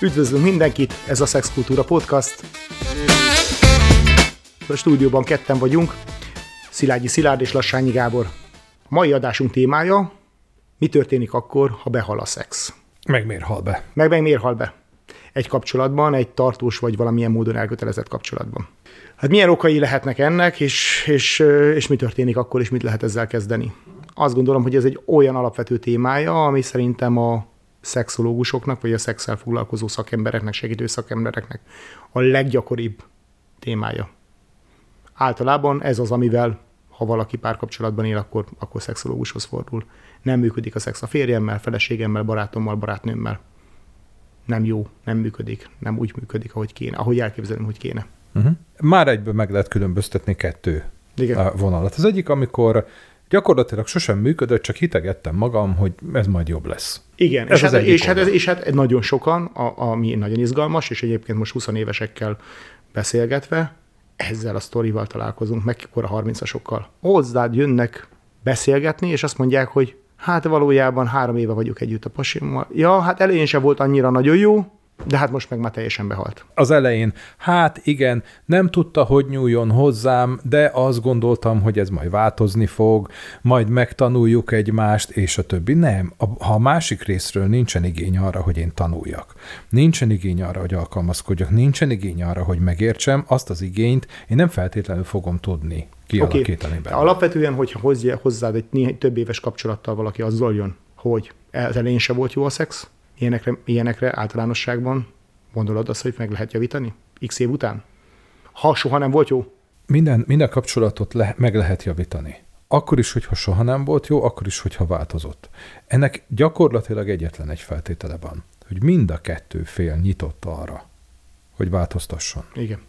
Üdvözlünk mindenkit, ez a Szexkultúra Podcast. A stúdióban ketten vagyunk, Szilágyi Szilárd és Lassányi Gábor. A mai adásunk témája, mi történik akkor, ha behal a szex? Meg miért hal be? Meg, meg miért hal be? Egy kapcsolatban, egy tartós vagy valamilyen módon elkötelezett kapcsolatban. Hát milyen okai lehetnek ennek, és, és, és mi történik akkor, és mit lehet ezzel kezdeni? Azt gondolom, hogy ez egy olyan alapvető témája, ami szerintem a szexológusoknak, vagy a szexel foglalkozó szakembereknek, segítő szakembereknek a leggyakoribb témája. Általában ez az, amivel ha valaki párkapcsolatban él, akkor, akkor szexológushoz fordul. Nem működik a szex a férjemmel, feleségemmel, barátommal, barátnőmmel. Nem jó, nem működik, nem úgy működik, ahogy kéne, ahogy elképzelem, hogy kéne. Uh-huh. Már egyből meg lehet különböztetni kettő Igen. vonalat. Az egyik, amikor gyakorlatilag sosem működött, csak hitegettem magam, hogy ez majd jobb lesz. Igen, Ez és, az hát, egyik és, hát, és hát nagyon sokan, a, ami nagyon izgalmas, és egyébként most 20 évesekkel beszélgetve, ezzel a sztorival találkozunk, meg akkor a 30-asokkal. Hozzád jönnek beszélgetni, és azt mondják, hogy hát valójában három éve vagyok együtt a pasimmal. Ja, hát elején sem volt annyira nagyon jó, de hát most meg már teljesen behalt. Az elején, hát igen, nem tudta, hogy nyúljon hozzám, de azt gondoltam, hogy ez majd változni fog, majd megtanuljuk egymást, és a többi. Nem, ha a másik részről nincsen igény arra, hogy én tanuljak, nincsen igény arra, hogy alkalmazkodjak, nincsen igény arra, hogy megértsem, azt az igényt én nem feltétlenül fogom tudni kialakítani benne. Alapvetően, hogyha hozzá- hozzád egy néhány több éves kapcsolattal valaki azzal jön, hogy az elején se volt jó a szex, ilyenekre, ilyenekre általánosságban gondolod azt, hogy meg lehet javítani? X év után? Ha soha nem volt jó? Minden, minden kapcsolatot le, meg lehet javítani. Akkor is, hogyha soha nem volt jó, akkor is, hogyha változott. Ennek gyakorlatilag egyetlen egy feltétele van, hogy mind a kettő fél nyitott arra, hogy változtasson. Igen.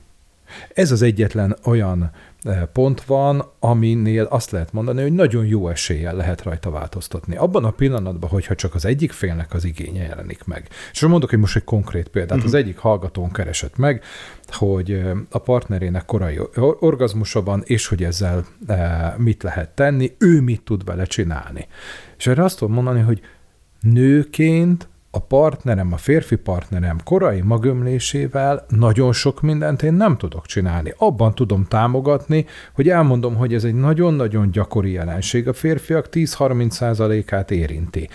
Ez az egyetlen olyan eh, pont van, aminél azt lehet mondani, hogy nagyon jó eséllyel lehet rajta változtatni. Abban a pillanatban, hogyha csak az egyik félnek az igénye jelenik meg. És mondok hogy most egy konkrét példát. Uh-huh. Az egyik hallgatón keresett meg, hogy eh, a partnerének korai or- orgazmusa van, és hogy ezzel eh, mit lehet tenni, ő mit tud vele csinálni. És erre azt tudom mondani, hogy nőként a partnerem, a férfi partnerem korai magömlésével nagyon sok mindent én nem tudok csinálni. Abban tudom támogatni, hogy elmondom, hogy ez egy nagyon-nagyon gyakori jelenség. A férfiak 10-30%-át érinti.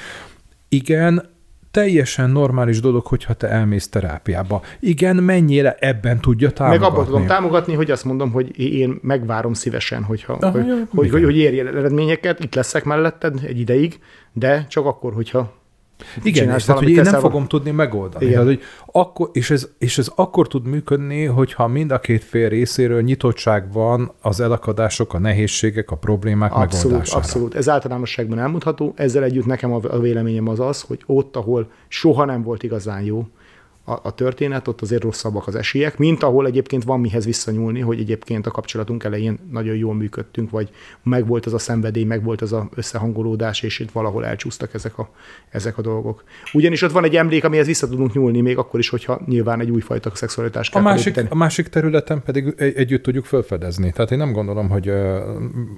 Igen, teljesen normális dolog, hogyha te elmész terápiába. Igen, mennyire ebben tudja Meg támogatni. abban tudom támogatni, hogy azt mondom, hogy én megvárom szívesen, hogyha, Aha, hogy, jó, hogy, hogy, hogy érj el eredményeket, itt leszek melletted egy ideig, de csak akkor, hogyha Igen, tehát, hogy én nem fogom tudni megoldani. Igen. Tehát, hogy akkor, és, ez, és ez akkor tud működni, hogyha mind a két fél részéről nyitottság van az elakadások, a nehézségek, a problémák Abszolút, megoldására. abszolút. Ez általánosságban elmondható. Ezzel együtt nekem a véleményem az az, hogy ott, ahol soha nem volt igazán jó a, a történet, ott azért rosszabbak az esélyek, mint ahol egyébként van mihez visszanyúlni, hogy egyébként a kapcsolatunk elején nagyon jól működtünk, vagy megvolt az a szenvedély, megvolt az a összehangolódás, és itt valahol elcsúsztak ezek a, ezek a dolgok. Ugyanis ott van egy emlék, amihez vissza tudunk nyúlni, még akkor is, hogyha nyilván egy újfajta szexualitást A kell másik, felépíteni. a másik területen pedig egy, együtt tudjuk felfedezni. Tehát én nem gondolom, hogy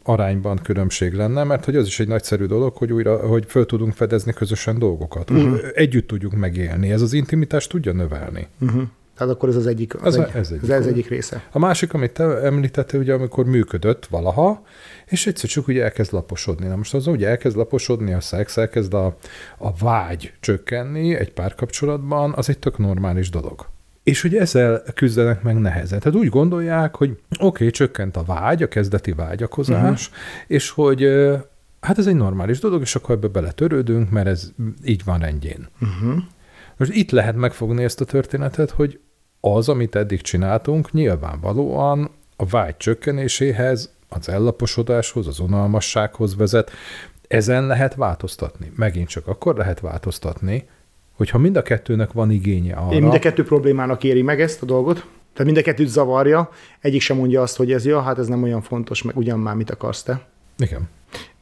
arányban különbség lenne, mert hogy az is egy nagyszerű dolog, hogy újra, hogy föl tudunk fedezni közösen dolgokat. Uh-huh. Együtt tudjuk megélni. Ez az intimitást tudja növelni. Uh-huh. Tehát akkor ez az egyik, az, Ez egy, ez egyik. ez, ez egyik része. A másik, amit te említettél, ugye amikor működött valaha, és egyszer csak ugye elkezd laposodni. Na most az, ugye elkezd laposodni a szex, elkezd a, a vágy csökkenni egy párkapcsolatban, az egy tök normális dolog. És ugye ezzel küzdenek meg nehezen. Tehát úgy gondolják, hogy oké, okay, csökkent a vágy, a kezdeti vágyakozás, uh-huh. és hogy hát ez egy normális dolog, és akkor ebbe beletörődünk, mert ez így van rendjén. Uh-huh. Most itt lehet megfogni ezt a történetet, hogy az, amit eddig csináltunk, nyilvánvalóan a vágy csökkenéséhez, az ellaposodáshoz, az unalmassághoz vezet. Ezen lehet változtatni. Megint csak akkor lehet változtatni, hogyha mind a kettőnek van igénye arra. Én mind a kettő problémának éri meg ezt a dolgot, tehát mind a kettőt zavarja, egyik sem mondja azt, hogy ez ja, hát ez nem olyan fontos, meg ugyan már mit akarsz te, Igen.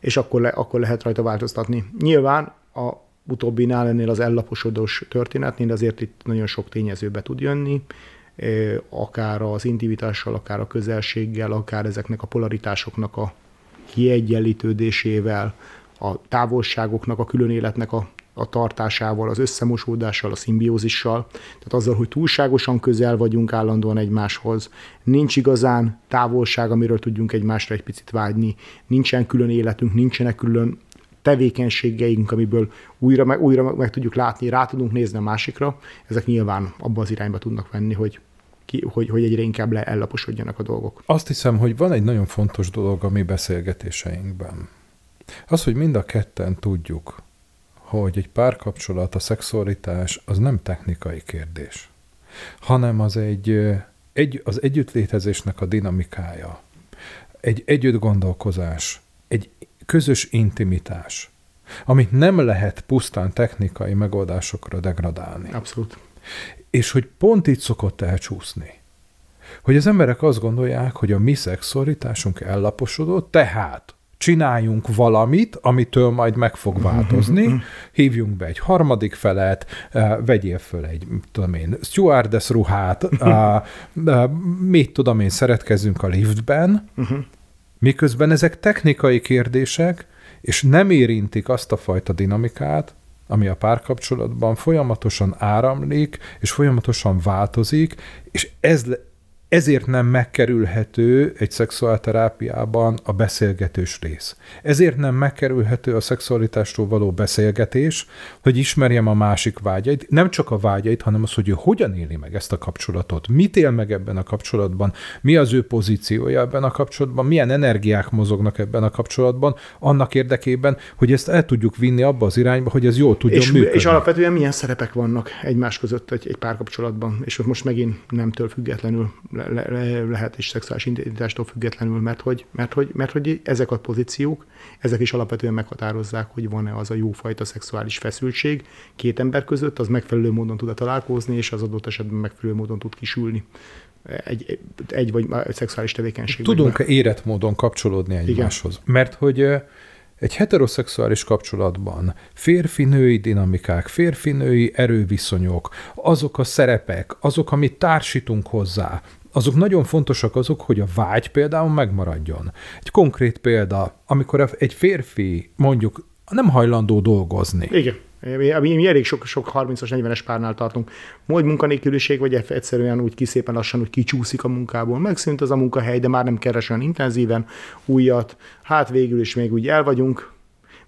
és akkor, le, akkor lehet rajta változtatni. Nyilván a utóbbinál ennél az ellaposodós történetnél azért itt nagyon sok tényezőbe tud jönni, akár az intimitással, akár a közelséggel, akár ezeknek a polaritásoknak a kiegyenlítődésével, a távolságoknak, a külön életnek a a tartásával, az összemosódással, a szimbiózissal, tehát azzal, hogy túlságosan közel vagyunk állandóan egymáshoz, nincs igazán távolság, amiről tudjunk egymásra egy picit vágyni, nincsen külön életünk, nincsenek külön tevékenységeink, amiből újra meg, újra meg tudjuk látni, rá tudunk nézni a másikra, ezek nyilván abba az irányba tudnak venni, hogy ki, hogy, hogy egyre inkább le, ellaposodjanak a dolgok. Azt hiszem, hogy van egy nagyon fontos dolog a mi beszélgetéseinkben. Az, hogy mind a ketten tudjuk, hogy egy párkapcsolat, a szexualitás az nem technikai kérdés, hanem az egy, egy az együttlétezésnek a dinamikája, egy együtt gondolkozás, közös intimitás, amit nem lehet pusztán technikai megoldásokra degradálni. Abszolút. És hogy pont itt szokott elcsúszni. Hogy az emberek azt gondolják, hogy a mi szexualitásunk ellaposodott, tehát csináljunk valamit, amitől majd meg fog változni, hívjunk be egy harmadik felet, eh, vegyél föl egy, tudom én, stewardess ruhát, eh, eh, mit tudom én, szeretkezzünk a liftben, miközben ezek technikai kérdések, és nem érintik azt a fajta dinamikát, ami a párkapcsolatban folyamatosan áramlik, és folyamatosan változik, és ez, ezért nem megkerülhető egy szexuálterápiában a beszélgetős rész. Ezért nem megkerülhető a szexualitásról való beszélgetés, hogy ismerjem a másik vágyait, nem csak a vágyait, hanem az, hogy ő hogyan éli meg ezt a kapcsolatot, mit él meg ebben a kapcsolatban, mi az ő pozíciója ebben a kapcsolatban, milyen energiák mozognak ebben a kapcsolatban, annak érdekében, hogy ezt el tudjuk vinni abba az irányba, hogy ez jól tudjon és, működni. És alapvetően milyen szerepek vannak egymás között egy, egy párkapcsolatban, és most megint nemtől függetlenül le, le, lehet is szexuális identitástól függetlenül, mert hogy, mert, hogy, mert hogy ezek a pozíciók, ezek is alapvetően meghatározzák, hogy van-e az a jófajta szexuális feszültség két ember között, az megfelelő módon tud találkozni, és az adott esetben megfelelő módon tud kisülni egy, egy vagy szexuális tevékenység. Tudunk-e érett módon kapcsolódni egymáshoz? Igen. Mert hogy egy heteroszexuális kapcsolatban férfi-női dinamikák, férfi-női erőviszonyok, azok a szerepek, azok, amit társítunk hozzá, azok nagyon fontosak azok, hogy a vágy például megmaradjon. Egy konkrét példa, amikor egy férfi mondjuk nem hajlandó dolgozni. Igen. Mi, mi elég sok, sok 30-as, 40-es párnál tartunk. Vagy munkanélküliség, vagy egyszerűen úgy kiszépen lassan, hogy kicsúszik a munkából. Megszűnt az a munkahely, de már nem keres olyan intenzíven újat. Hát végül is még úgy el vagyunk,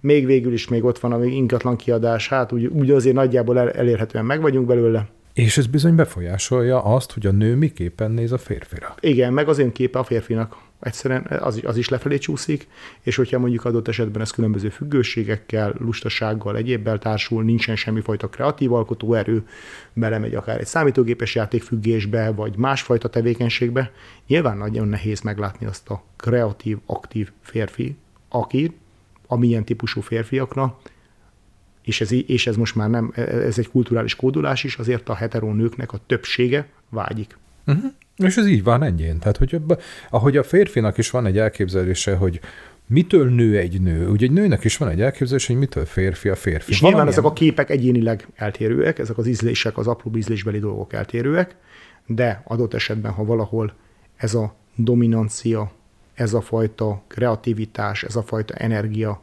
még végül is még ott van a ingatlan kiadás, hát úgy, úgy azért nagyjából el, elérhetően meg vagyunk belőle. És ez bizony befolyásolja azt, hogy a nő miképpen néz a férfira. Igen, meg az képe a férfinak egyszerűen az, az is lefelé csúszik, és hogyha mondjuk adott esetben ez különböző függőségekkel, lustasággal, egyébbel társul, nincsen semmifajta kreatív alkotóerő, belemegy akár egy számítógépes játékfüggésbe, vagy másfajta tevékenységbe, nyilván nagyon nehéz meglátni azt a kreatív, aktív férfi, aki, amilyen típusú férfiaknak és ez, és ez most már nem, ez egy kulturális kódulás is, azért a heteró nőknek a többsége vágyik. Uh-huh. És ez így van ennyi. Tehát, hogy abba, ahogy a férfinak is van egy elképzelése, hogy mitől nő egy nő? Ugye egy nőnek is van egy elképzelése, hogy mitől férfi a férfi. És Valamilyen... nyilván ezek a képek egyénileg eltérőek, ezek az ízlések, az apró ízlésbeli dolgok eltérőek, de adott esetben, ha valahol ez a dominancia, ez a fajta kreativitás, ez a fajta energia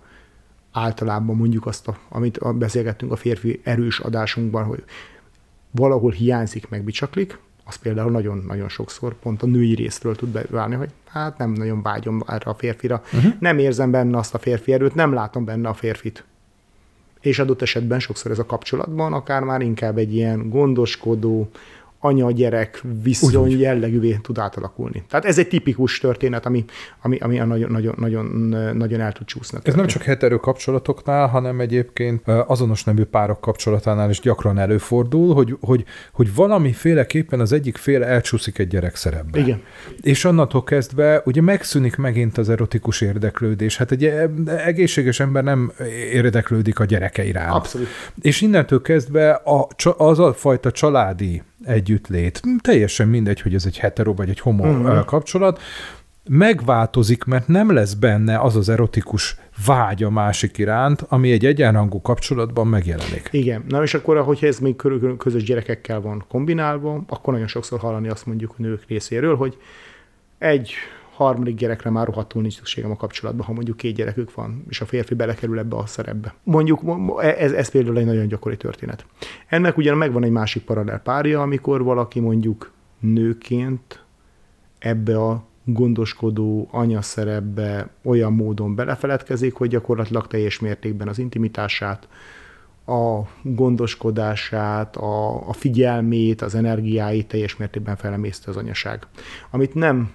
általában mondjuk azt, a, amit beszélgettünk a férfi erős adásunkban, hogy valahol hiányzik, meg bicsaklik, az például nagyon-nagyon sokszor pont a női részről tud beválni, hogy hát nem nagyon vágyom erre a férfira, uh-huh. nem érzem benne azt a férfi erőt, nem látom benne a férfit. És adott esetben sokszor ez a kapcsolatban akár már inkább egy ilyen gondoskodó, anya-gyerek viszony Úgy, jellegűvé tud átalakulni. Tehát ez egy tipikus történet, ami, ami, ami nagyon, nagyon, nagyon, nagyon el tud csúszni. Ez nem csak hetero kapcsolatoknál, hanem egyébként azonos nemű párok kapcsolatánál is gyakran előfordul, hogy, hogy, hogy valamiféleképpen az egyik fél elcsúszik egy gyerek szerepbe. Igen. És annantól kezdve ugye megszűnik megint az erotikus érdeklődés. Hát egy egészséges ember nem érdeklődik a gyereke iránt. Abszolút. És innentől kezdve a, az a fajta családi együttlét, teljesen mindegy, hogy ez egy hetero vagy egy homo uh-huh. kapcsolat, megváltozik, mert nem lesz benne az az erotikus vágy a másik iránt, ami egy egyenrangú kapcsolatban megjelenik. Igen. Na és akkor, hogyha ez még közös gyerekekkel van kombinálva, akkor nagyon sokszor hallani azt mondjuk nők részéről, hogy egy harmadik gyerekre már rohadtul nincs szükségem a kapcsolatban, ha mondjuk két gyerekük van, és a férfi belekerül ebbe a szerepbe. Mondjuk ez, ez például egy nagyon gyakori történet. Ennek ugyan megvan egy másik paralel párja, amikor valaki mondjuk nőként ebbe a gondoskodó anya szerepbe olyan módon belefeledkezik, hogy gyakorlatilag teljes mértékben az intimitását, a gondoskodását, a, a figyelmét, az energiáit teljes mértékben felemészte az anyaság. Amit nem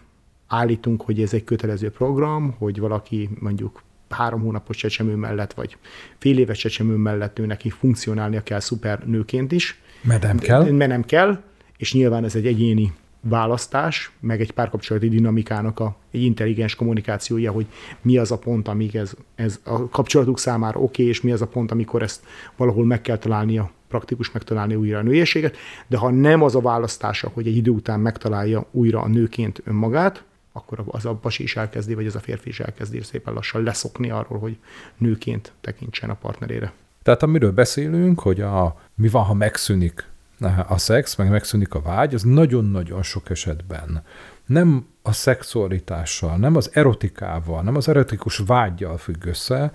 állítunk, hogy ez egy kötelező program, hogy valaki mondjuk három hónapos csecsemő mellett, vagy fél éves csecsemő mellett ő neki funkcionálnia kell szuper nőként is. Mert nem kell. Mert nem kell, és nyilván ez egy egyéni választás, meg egy párkapcsolati dinamikának a, egy intelligens kommunikációja, hogy mi az a pont, amíg ez, ez a kapcsolatuk számára oké, okay, és mi az a pont, amikor ezt valahol meg kell találnia, praktikus megtalálni újra a nőiességet, de ha nem az a választása, hogy egy idő után megtalálja újra a nőként önmagát, akkor az a pasi is elkezdi, vagy az a férfi is elkezdi szépen lassan leszokni arról, hogy nőként tekintsen a partnerére. Tehát amiről beszélünk, hogy a, mi van, ha megszűnik a szex, meg megszűnik a vágy, az nagyon-nagyon sok esetben nem a szexualitással, nem az erotikával, nem az erotikus vágyjal függ össze,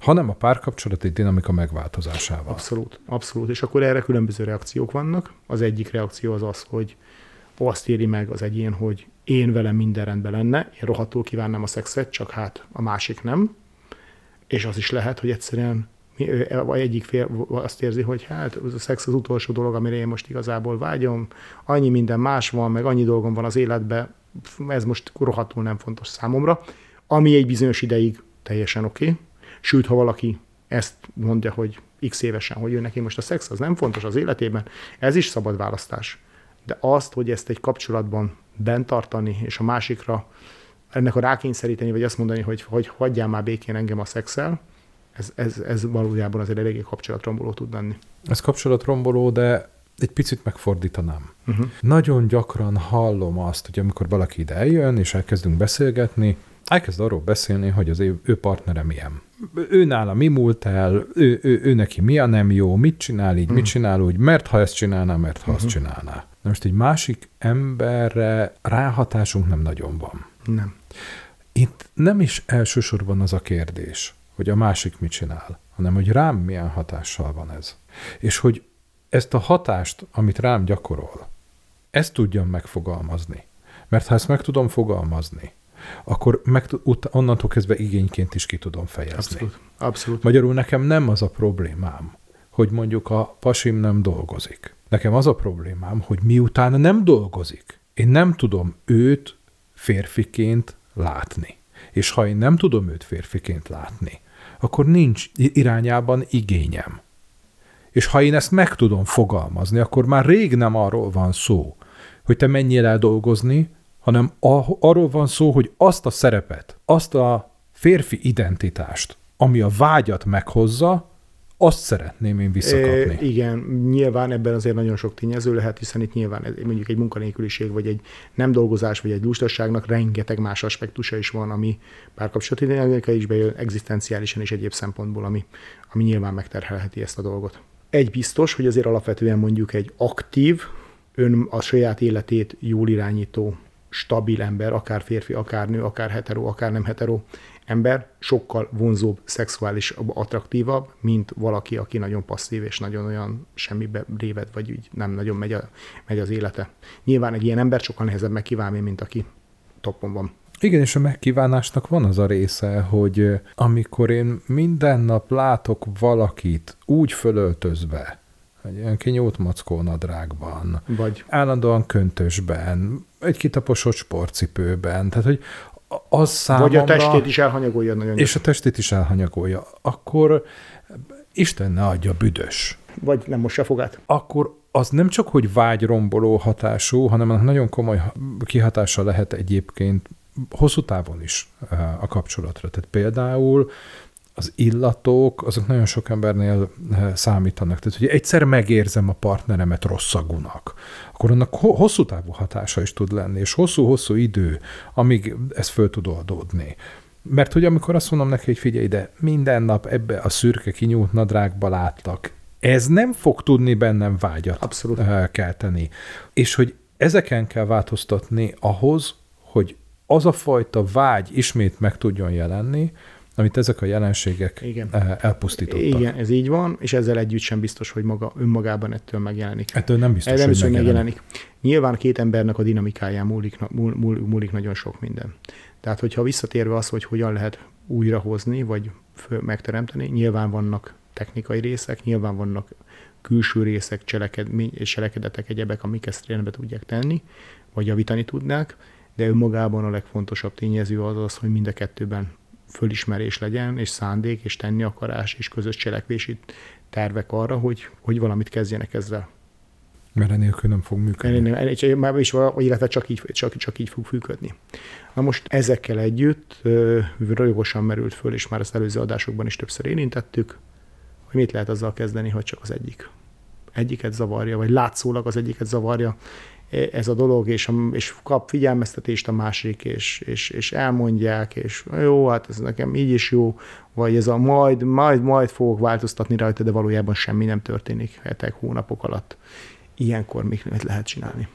hanem a párkapcsolati dinamika megváltozásával. Abszolút, abszolút. És akkor erre különböző reakciók vannak. Az egyik reakció az az, hogy azt éri meg az egyén, hogy én velem minden rendben lenne, én rohadtul kívánnám a szexet, csak hát a másik nem. És az is lehet, hogy egyszerűen vagy egyik fél azt érzi, hogy hát a szex az utolsó dolog, amire én most igazából vágyom, annyi minden más van, meg annyi dolgom van az életben, ez most rohadtul nem fontos számomra, ami egy bizonyos ideig teljesen oké. Okay. Sőt, ha valaki ezt mondja, hogy x évesen, hogy ő neki most a szex az nem fontos az életében, ez is szabad választás. De azt, hogy ezt egy kapcsolatban bent tartani, és a másikra ennek a rákényszeríteni, vagy azt mondani, hogy, hogy hagyjál már békén engem a szexel, ez, ez, ez valójában azért eléggé kapcsolatromboló tud lenni. Ez kapcsolatromboló, de egy picit megfordítanám. Uh-huh. Nagyon gyakran hallom azt, hogy amikor valaki ide eljön, és elkezdünk beszélgetni, elkezd arról beszélni, hogy az ő, ő partnere milyen. Ő nála mi múlt el, ő, ő, ő neki mi a nem jó, mit csinál így, uh-huh. mit csinál úgy, mert ha ezt csinálná, mert ha uh-huh. azt csinálná. Na most egy másik emberre ráhatásunk nem nagyon van. Nem. Itt nem is elsősorban az a kérdés, hogy a másik mit csinál, hanem hogy rám milyen hatással van ez. És hogy ezt a hatást, amit rám gyakorol, ezt tudjam megfogalmazni. Mert ha ezt meg tudom fogalmazni, akkor meg, onnantól kezdve igényként is ki tudom fejezni. Abszolút. Abszolút. Magyarul nekem nem az a problémám, hogy mondjuk a pasim nem dolgozik. Nekem az a problémám, hogy miután nem dolgozik, én nem tudom őt férfiként látni. És ha én nem tudom őt férfiként látni, akkor nincs irányában igényem. És ha én ezt meg tudom fogalmazni, akkor már rég nem arról van szó, hogy te menjél el dolgozni, hanem arról van szó, hogy azt a szerepet, azt a férfi identitást, ami a vágyat meghozza, azt szeretném én visszakapni. E, igen, nyilván ebben azért nagyon sok tényező lehet, hiszen itt nyilván mondjuk egy munkanélküliség, vagy egy nem dolgozás, vagy egy lustaságnak rengeteg más aspektusa is van, ami párkapcsolati dinamika is bejön, egzisztenciálisan és egyéb szempontból, ami, ami nyilván megterhelheti ezt a dolgot. Egy biztos, hogy azért alapvetően mondjuk egy aktív, ön a saját életét jól irányító, stabil ember, akár férfi, akár nő, akár hetero, akár nem hetero, ember sokkal vonzóbb, szexuális, attraktívabb, mint valaki, aki nagyon passzív és nagyon olyan semmibe réved, vagy úgy nem nagyon megy, a, megy az élete. Nyilván egy ilyen ember sokkal nehezebb megkívánni, mint aki toppon van. Igen, és a megkívánásnak van az a része, hogy amikor én minden nap látok valakit úgy fölöltözve, egy ilyen kinyúlt mackó nadrágban, vagy állandóan köntösben, egy kitaposott sportcipőben, tehát hogy az számomra... Vagy a testét is elhanyagolja nagyon. És a testét is elhanyagolja. Akkor Isten ne adja büdös. Vagy nem most se fogát. Akkor az nem csak, hogy vágyromboló hatású, hanem nagyon komoly kihatása lehet egyébként hosszú távon is eh, a kapcsolatra. Tehát például az illatok, azok nagyon sok embernél eh, számítanak. Tehát, hogy egyszer megérzem a partneremet rosszagunak, akkor annak hosszú távú hatása is tud lenni, és hosszú-hosszú idő, amíg ez föl tud oldódni. Mert hogy amikor azt mondom neki, hogy figyelj ide, minden nap ebbe a szürke kinyúlt nadrágba láttak, ez nem fog tudni bennem vágyat Abszolút. Eh, kelteni. És hogy ezeken kell változtatni ahhoz, hogy az a fajta vágy ismét meg tudjon jelenni, amit ezek a jelenségek Igen. eh, elpusztítottak. Igen, ez így van, és ezzel együtt sem biztos, hogy maga önmagában ettől megjelenik. Ettől nem biztos, nem hogy biztos, megjelenik. megjelenik. Nyilván két embernek a dinamikáján múlik, múl, múl, múlik nagyon sok minden. Tehát, hogyha visszatérve az, hogy hogyan lehet újrahozni, vagy föl, megteremteni, nyilván vannak technikai részek, nyilván vannak külső részek, cselekedmény, cselekedetek, egyebek, amik ezt rendbe tudják tenni, vagy javítani tudnák, de önmagában a legfontosabb tényező az az, hogy mind a kettőben fölismerés legyen, és szándék, és tenni akarás, és közös cselekvési tervek arra, hogy, hogy valamit kezdjenek ezzel. Mert enélkül nem fog működni. Nem, és már is, illetve csak így, csak, csak így fog működni. Na most ezekkel együtt jogosan merült föl, és már az előző adásokban is többször érintettük, hogy mit lehet azzal kezdeni, hogy csak az egyik. Egyiket zavarja, vagy látszólag az egyiket zavarja ez a dolog, és, és kap figyelmeztetést a másik, és, és, és elmondják, és jó, hát ez nekem így is jó, vagy ez a majd, majd, majd fogok változtatni rajta, de valójában semmi nem történik hetek, hónapok alatt. Ilyenkor mit lehet csinálni?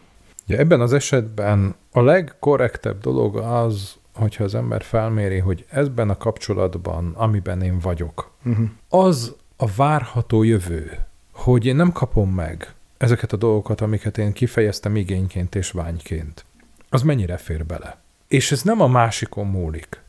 Ugye ebben az esetben a legkorrektebb dolog az, hogyha az ember felméri, hogy ezben a kapcsolatban, amiben én vagyok, Uh-huh. az a várható jövő, hogy én nem kapom meg ezeket a dolgokat, amiket én kifejeztem igényként és vágyként, az mennyire fér bele. És ez nem a másikon múlik,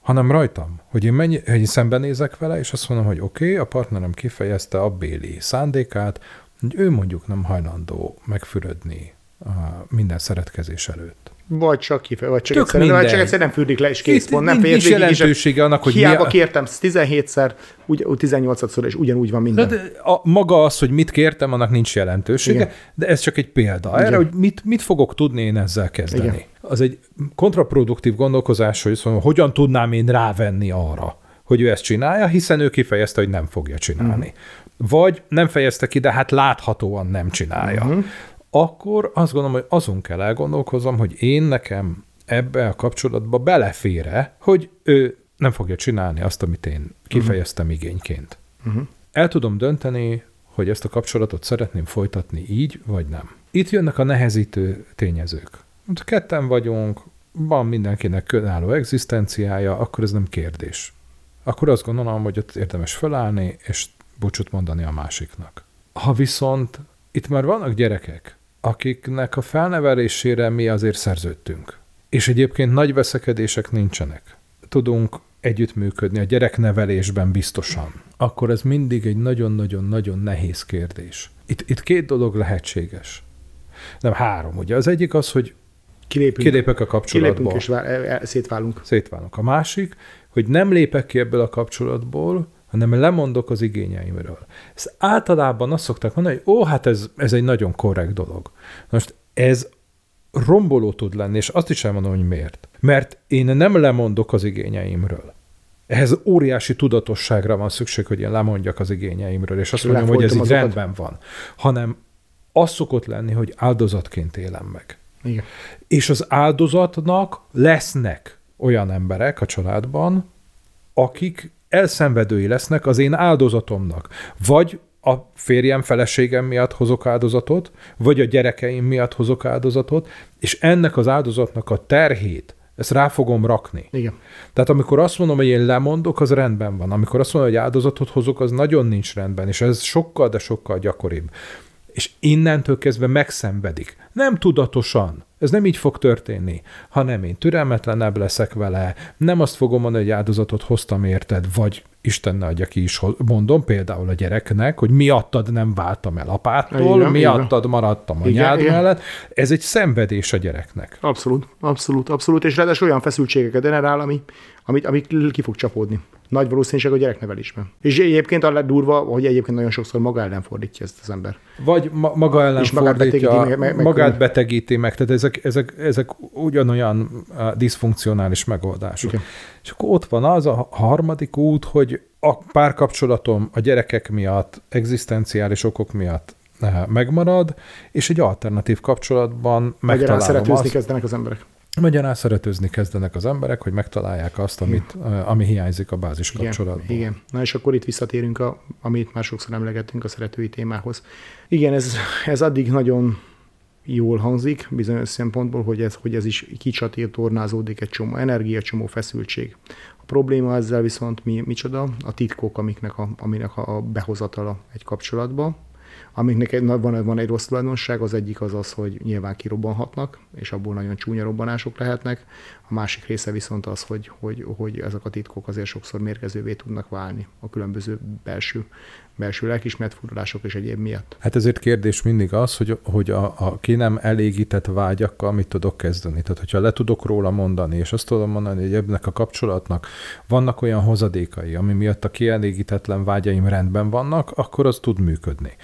hanem rajtam, hogy én, mennyi, hogy én szembenézek vele, és azt mondom, hogy oké, okay, a partnerem kifejezte a béli szándékát, hogy ő mondjuk nem hajlandó megfürödni a minden szeretkezés előtt. Vagy csak kife, vagy csak Tök egyszerűen, vagy csak egyszerűen nem fürdik le, és kész Itt pont. Nem nincs és jelentősége annak, hogy mi hiába a- kértem 17-szer, úgy, 18-szor, és ugyanúgy van De, minden. de a, maga az, hogy mit kértem, annak nincs jelentősége, Igen. De ez csak egy példa erre, Igen. hogy mit, mit fogok tudni én ezzel kezdeni. Igen. Az egy kontraproduktív gondolkozás, hogy szóval, hogyan tudnám én rávenni arra, hogy ő ezt csinálja, hiszen ő kifejezte, hogy nem fogja csinálni. Uh-huh. Vagy nem fejezte ki, de hát láthatóan nem csinálja. Uh-huh. Akkor azt gondolom, hogy azon kell elgondolkozom, hogy én nekem ebbe a kapcsolatba belefére, hogy ő nem fogja csinálni azt, amit én kifejeztem uh-huh. igényként. Uh-huh. El tudom dönteni, hogy ezt a kapcsolatot szeretném folytatni így, vagy nem. Itt jönnek a nehezítő tényezők. Ketten vagyunk, van mindenkinek önálló egzisztenciája, akkor ez nem kérdés. Akkor azt gondolom, hogy ott érdemes felállni, és búcsút mondani a másiknak. Ha viszont itt már vannak gyerekek, akiknek a felnevelésére mi azért szerződtünk, és egyébként nagy veszekedések nincsenek, tudunk együttműködni a gyereknevelésben biztosan, akkor ez mindig egy nagyon-nagyon-nagyon nehéz kérdés. Itt, itt két dolog lehetséges. Nem három, ugye. Az egyik az, hogy Kilépünk, kilépek a kapcsolatból. kilépünk és vál, szétválunk. Szétválunk. A másik, hogy nem lépek ki ebből a kapcsolatból, hanem lemondok az igényeimről. Ezt általában azt szokták mondani, hogy ó, hát ez, ez egy nagyon korrekt dolog. Most ez romboló tud lenni, és azt is elmondom, hogy miért. Mert én nem lemondok az igényeimről. Ehhez óriási tudatosságra van szükség, hogy én lemondjak az igényeimről, és azt mondjam, hogy ez így azokat. rendben van. Hanem az szokott lenni, hogy áldozatként élem meg. Igen. És az áldozatnak lesznek olyan emberek a családban, akik elszenvedői lesznek az én áldozatomnak. Vagy a férjem, feleségem miatt hozok áldozatot, vagy a gyerekeim miatt hozok áldozatot, és ennek az áldozatnak a terhét, ezt rá fogom rakni. Igen. Tehát amikor azt mondom, hogy én lemondok, az rendben van. Amikor azt mondom, hogy áldozatot hozok, az nagyon nincs rendben, és ez sokkal, de sokkal gyakoribb. És innentől kezdve megszenvedik. Nem tudatosan. Ez nem így fog történni, hanem én türelmetlenebb leszek vele, nem azt fogom mondani, hogy áldozatot hoztam érted, vagy Isten ne adja ki is, mondom például a gyereknek, hogy miattad nem váltam el apától, van. miattad maradtam Igen, anyád igen. mellett. Ez egy szenvedés a gyereknek. Abszolút, abszolút, abszolút, és ráadásul olyan feszültségeket generál, ami, amit, amit ki fog csapódni. Nagy valószínűség a gyereknevelésben. És egyébként a legdurva, hogy egyébként nagyon sokszor maga ellen fordítja ezt az ember. Vagy ma- maga ellen És magát fordítja, betegíti meg- meg- magát meg- betegíti meg, tehát ezek, ezek, ezek ugyanolyan uh, diszfunkcionális megoldások. Igen. És akkor ott van az a harmadik út, hogy a párkapcsolatom a gyerekek miatt, egzisztenciális okok miatt uh, megmarad, és egy alternatív kapcsolatban Magyarán megtalálom szeretőzni azt, kezdenek az emberek. Magyarán szeretőzni kezdenek az emberek, hogy megtalálják azt, amit, ami hiányzik a bázis Igen, kapcsolatban. igen. Na és akkor itt visszatérünk, a, amit már sokszor emlegettünk a szeretői témához. Igen, ez, ez addig nagyon jól hangzik bizonyos szempontból, hogy ez, hogy ez is kicsatír, tornázódik egy csomó energia, csomó feszültség. A probléma ezzel viszont mi, micsoda? A titkok, amiknek a, aminek a behozatala egy kapcsolatba, amiknek egy, van, van egy rossz tulajdonság, az egyik az az, hogy nyilván kirobbanhatnak, és abból nagyon csúnya robbanások lehetnek. A másik része viszont az, hogy, hogy, hogy ezek a titkok azért sokszor mérgezővé tudnak válni a különböző belső, belső lelkismert furdalások és egyéb miatt. Hát ezért kérdés mindig az, hogy, hogy a, a ki nem elégített vágyakkal mit tudok kezdeni. Tehát, hogyha le tudok róla mondani, és azt tudom mondani, hogy ebben a kapcsolatnak vannak olyan hozadékai, ami miatt a kielégítetlen vágyaim rendben vannak, akkor az tud működni.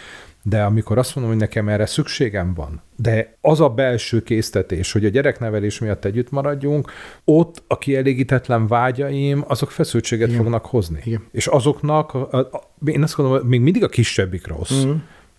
De amikor azt mondom, hogy nekem erre szükségem van, de az a belső késztetés, hogy a gyereknevelés miatt együtt maradjunk, ott a kielégítetlen vágyaim, azok feszültséget Igen. fognak hozni. Igen. És azoknak, a, a, én azt gondolom, még mindig a kisebbik rossz, mm.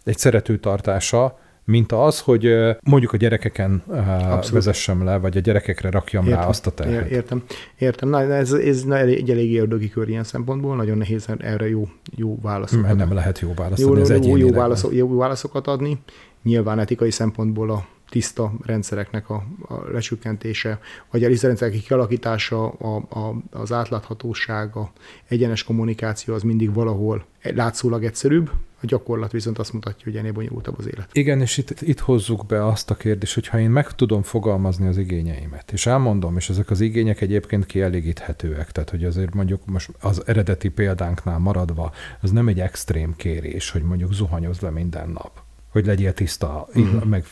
egy szeretőtartása, mint az, hogy mondjuk a gyerekeken Abszolút. vezessem le, vagy a gyerekekre rakjam értem, rá azt a terhet. Értem, értem. Na, ez, ez egy elég ördögi kör ilyen szempontból, nagyon nehéz erre jó, jó válaszokat. Mert nem lehet jó válaszokat. Jó, jó, jó, válaszok, jó válaszokat adni. Nyilván etikai szempontból a tiszta rendszereknek a, a lecsökkentése, vagy a rendszerek kialakítása, a, a, az átláthatóság, a egyenes kommunikáció az mindig valahol látszólag egyszerűbb, a gyakorlat viszont azt mutatja, hogy ennél bonyolultabb az élet. Igen, és itt, itt hozzuk be azt a kérdést, hogy ha én meg tudom fogalmazni az igényeimet, és elmondom, és ezek az igények egyébként kielégíthetőek, tehát hogy azért mondjuk most az eredeti példánknál maradva, az nem egy extrém kérés, hogy mondjuk zuhanyoz le minden nap hogy legyél tiszta, uh-huh. meg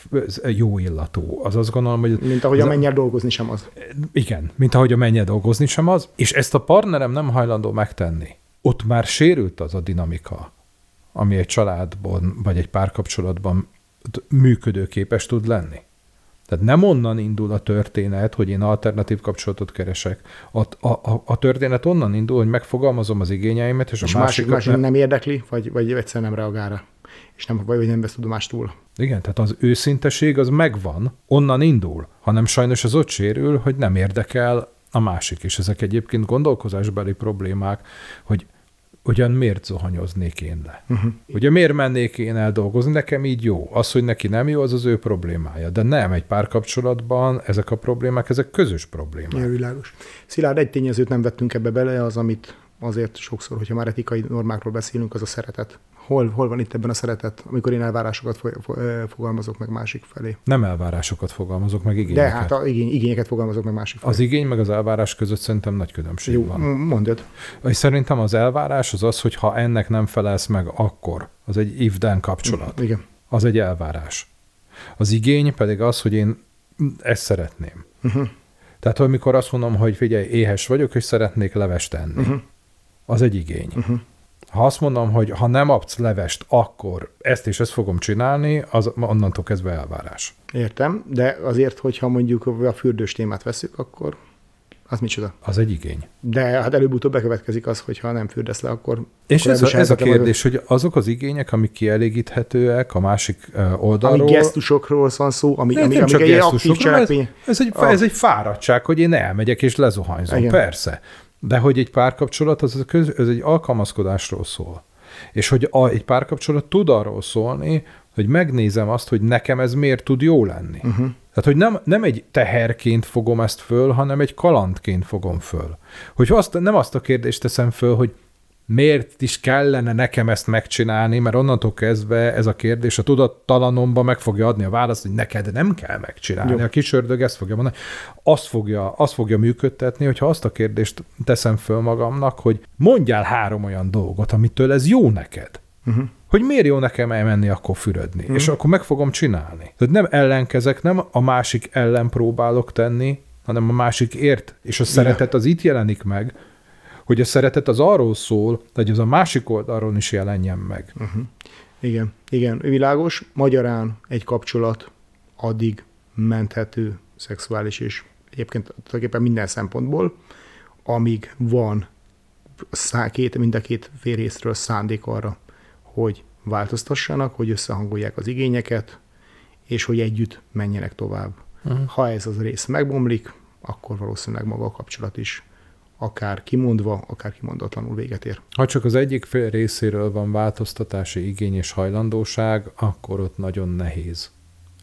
jó illatú. Az azt gondolom, hogy... Mint ahogy a mennyel dolgozni sem az. Igen, mint ahogy a mennyel dolgozni sem az, és ezt a partnerem nem hajlandó megtenni. Ott már sérült az a dinamika, ami egy családban vagy egy párkapcsolatban működőképes tud lenni. Tehát nem onnan indul a történet, hogy én alternatív kapcsolatot keresek. A, a, a történet onnan indul, hogy megfogalmazom az igényeimet, és, és a másik, másik nem... nem érdekli, vagy, vagy egyszerűen nem reagál rá és nem, vagy nem vesz tudomástól. Igen, tehát az őszinteség az megvan, onnan indul, hanem sajnos az ott sérül, hogy nem érdekel a másik, és ezek egyébként gondolkozásbeli problémák, hogy ugyan miért zuhanyoznék én le? Uh-huh. Ugye miért mennék én el dolgozni? Nekem így jó. Az, hogy neki nem jó, az az ő problémája. De nem, egy párkapcsolatban ezek a problémák, ezek közös problémák. Ja, világos. Szilárd, egy tényezőt nem vettünk ebbe bele, az, amit azért sokszor, hogyha már etikai normákról beszélünk, az a szeretet hol, hol van itt ebben a szeretet, amikor én elvárásokat fogalmazok meg másik felé? Nem elvárásokat fogalmazok meg, igényeket. De hát a igény, igényeket fogalmazok meg másik felé. Az igény meg az elvárás között szerintem nagy különbség Jó, van. mondjad. És szerintem az elvárás az az, hogy ha ennek nem felelsz meg, akkor. Az egy if kapcsolat. Igen. Az egy elvárás. Az igény pedig az, hogy én ezt szeretném. Uh-huh. Tehát, amikor azt mondom, hogy figyelj, éhes vagyok, és szeretnék levest enni, uh-huh. az egy igény. Uh-huh. Ha azt mondom, hogy ha nem adsz levest, akkor ezt és ezt fogom csinálni, az onnantól kezdve elvárás. Értem, de azért, hogyha mondjuk a fürdős témát veszük, akkor az micsoda? Az egy igény. De hát előbb-utóbb bekövetkezik az, hogy ha nem fürdesz le, akkor... És akkor ez, a, ez a kérdés, vagy... hogy azok az igények, amik kielégíthetőek a másik oldalról... Ami gesztusokról van szó, ami, ami, ami egy aktív cselekmény. Ez, ez, egy, a... ez egy fáradtság, hogy én elmegyek és lezuhanyzom, Igen. persze. De hogy egy párkapcsolat, az, az, köz, az egy alkalmazkodásról szól. És hogy a, egy párkapcsolat tud arról szólni, hogy megnézem azt, hogy nekem ez miért tud jó lenni. Uh-huh. Tehát, hogy nem, nem egy teherként fogom ezt föl, hanem egy kalandként fogom föl. Hogy azt, nem azt a kérdést teszem föl, hogy miért is kellene nekem ezt megcsinálni, mert onnantól kezdve ez a kérdés a tudattalanomba meg fogja adni a választ, hogy neked nem kell megcsinálni. Jó. A kis ördög ezt fogja mondani. Azt fogja, azt fogja működtetni, hogyha azt a kérdést teszem föl magamnak, hogy mondjál három olyan dolgot, amitől ez jó neked. Uh-huh. Hogy miért jó nekem elmenni akkor fürödni, uh-huh. és akkor meg fogom csinálni. Tehát nem ellenkezek, nem a másik ellen próbálok tenni, hanem a másik ért, és a szeretet az itt jelenik meg, hogy a szeretet az arról szól, hogy az a másik oldalról is jelenjen meg. Uh-huh. Igen, igen, világos. Magyarán egy kapcsolat addig menthető szexuális és egyébként tulajdonképpen minden szempontból, amíg van szá, két, mind a két fél részről szándék arra, hogy változtassanak, hogy összehangolják az igényeket, és hogy együtt menjenek tovább. Uh-huh. Ha ez az rész megbomlik, akkor valószínűleg maga a kapcsolat is akár kimondva, akár kimondatlanul véget ér. Ha csak az egyik fél részéről van változtatási igény és hajlandóság, akkor ott nagyon nehéz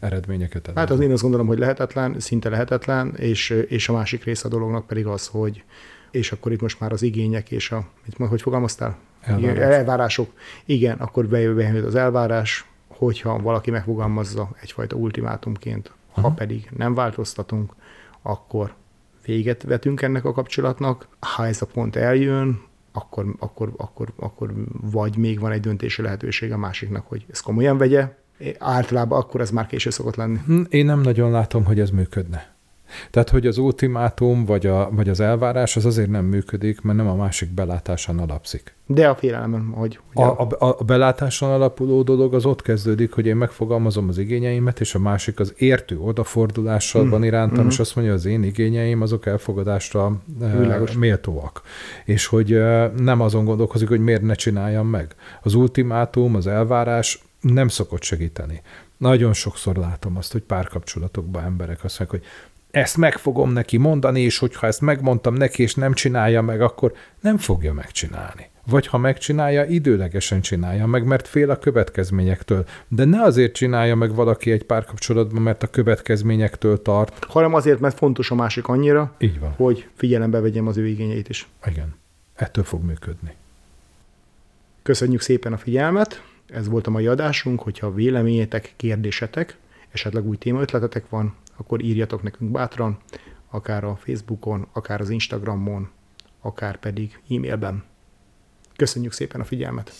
eredményeket elérni. Hát az én azt gondolom, hogy lehetetlen, szinte lehetetlen, és, és a másik része a dolognak pedig az, hogy és akkor itt most már az igények és a, mit, hogy fogalmaztál? Elvárás. Elvárások. Igen, akkor bejön az elvárás, hogyha valaki megfogalmazza egyfajta ultimátumként, ha Aha. pedig nem változtatunk, akkor véget vetünk ennek a kapcsolatnak. Ha ez a pont eljön, akkor, akkor, akkor, akkor vagy még van egy döntési lehetőség a másiknak, hogy ezt komolyan vegye, általában akkor ez már késő szokott lenni. Hm, Én nem nagyon látom, hogy ez működne. Tehát, hogy az ultimátum vagy, a, vagy az elvárás az azért nem működik, mert nem a másik belátásán alapszik. De a félelem, hogy... hogy A, a, a belátáson alapuló dolog az ott kezdődik, hogy én megfogalmazom az igényeimet, és a másik az értő odafordulással Mm, van irántam, mhm. és azt mondja, az én igényeim azok elfogadásra eh, Világos. méltóak. És hogy eh, nem azon gondolkozik, hogy miért ne csináljam meg. Az ultimátum, az elvárás nem szokott segíteni. Nagyon sokszor látom azt, hogy párkapcsolatokban emberek azt mondják, hogy ezt meg fogom neki mondani, és hogyha ezt megmondtam neki, és nem csinálja meg, akkor nem fogja megcsinálni. Vagy ha megcsinálja, időlegesen csinálja meg, mert fél a következményektől. De ne azért csinálja meg valaki egy párkapcsolatban, mert a következményektől tart. hanem azért, mert fontos a másik annyira, Így van. hogy figyelembe vegyem az ő igényeit is. Igen. Ettől fog működni. Köszönjük szépen a figyelmet, ez volt a mai adásunk, hogyha véleményetek, kérdésetek, esetleg új témaötletetek van, akkor írjatok nekünk bátran, akár a Facebookon, akár az Instagramon, akár pedig e-mailben. Köszönjük szépen a figyelmet!